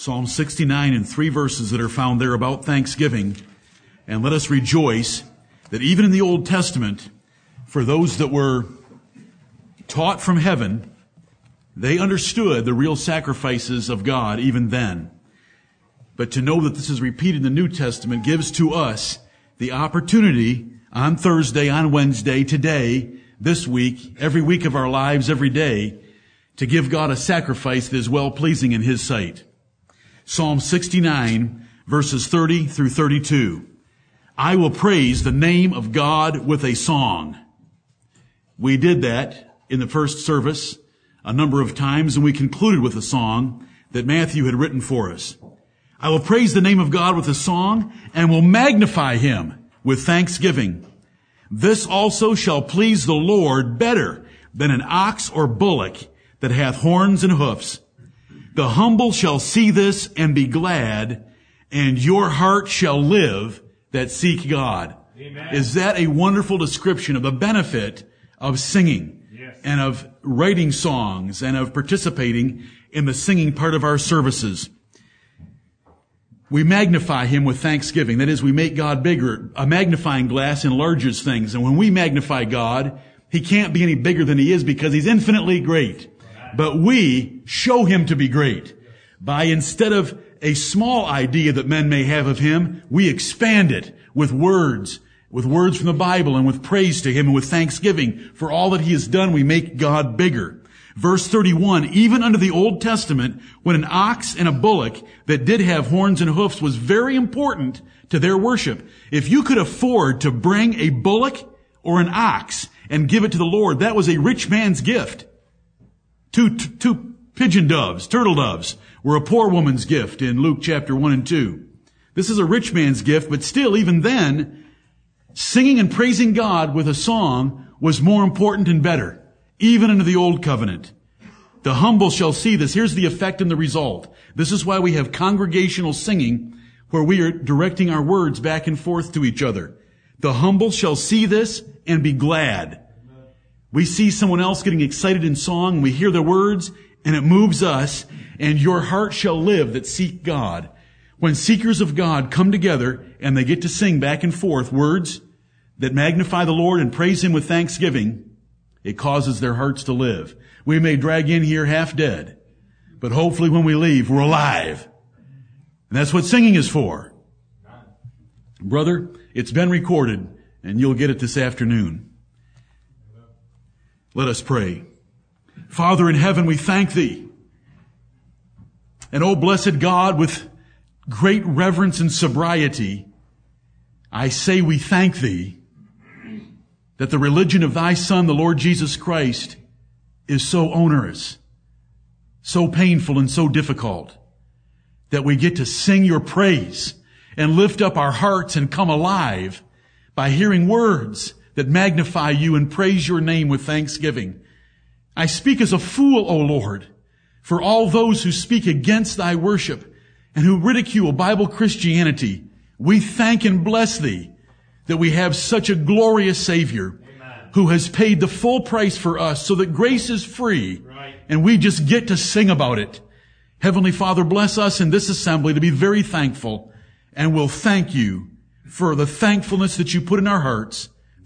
Psalm 69 and three verses that are found there about thanksgiving. And let us rejoice that even in the Old Testament, for those that were taught from heaven, they understood the real sacrifices of God even then. But to know that this is repeated in the New Testament gives to us the opportunity on Thursday, on Wednesday, today, this week, every week of our lives, every day, to give God a sacrifice that is well pleasing in His sight. Psalm 69 verses 30 through 32. I will praise the name of God with a song. We did that in the first service a number of times and we concluded with a song that Matthew had written for us. I will praise the name of God with a song and will magnify him with thanksgiving. This also shall please the Lord better than an ox or bullock that hath horns and hoofs. The humble shall see this and be glad, and your heart shall live that seek God. Amen. Is that a wonderful description of the benefit of singing yes. and of writing songs and of participating in the singing part of our services? We magnify Him with thanksgiving. That is, we make God bigger. A magnifying glass enlarges things. And when we magnify God, He can't be any bigger than He is because He's infinitely great. But we show Him to be great by instead of a small idea that men may have of Him, we expand it with words, with words from the Bible and with praise to Him and with thanksgiving for all that He has done. We make God bigger. Verse 31, even under the Old Testament, when an ox and a bullock that did have horns and hoofs was very important to their worship. If you could afford to bring a bullock or an ox and give it to the Lord, that was a rich man's gift. Two, two pigeon doves, turtle doves, were a poor woman's gift in Luke chapter 1 and 2. This is a rich man's gift, but still, even then, singing and praising God with a song was more important and better even under the old covenant. The humble shall see this. Here's the effect and the result. This is why we have congregational singing where we are directing our words back and forth to each other. The humble shall see this and be glad. We see someone else getting excited in song, we hear the words, and it moves us, and your heart shall live that seek God. When seekers of God come together and they get to sing back and forth words that magnify the Lord and praise Him with thanksgiving, it causes their hearts to live. We may drag in here half dead, but hopefully when we leave, we're alive. And that's what singing is for. Brother, it's been recorded and you'll get it this afternoon. Let us pray. Father in heaven, we thank thee. And oh blessed God, with great reverence and sobriety, I say we thank thee that the religion of thy son, the Lord Jesus Christ, is so onerous, so painful and so difficult that we get to sing your praise and lift up our hearts and come alive by hearing words that magnify you and praise your name with thanksgiving. I speak as a fool, O Lord, for all those who speak against thy worship and who ridicule Bible Christianity. We thank and bless thee that we have such a glorious Savior Amen. who has paid the full price for us so that grace is free right. and we just get to sing about it. Heavenly Father, bless us in this assembly to be very thankful and we'll thank you for the thankfulness that you put in our hearts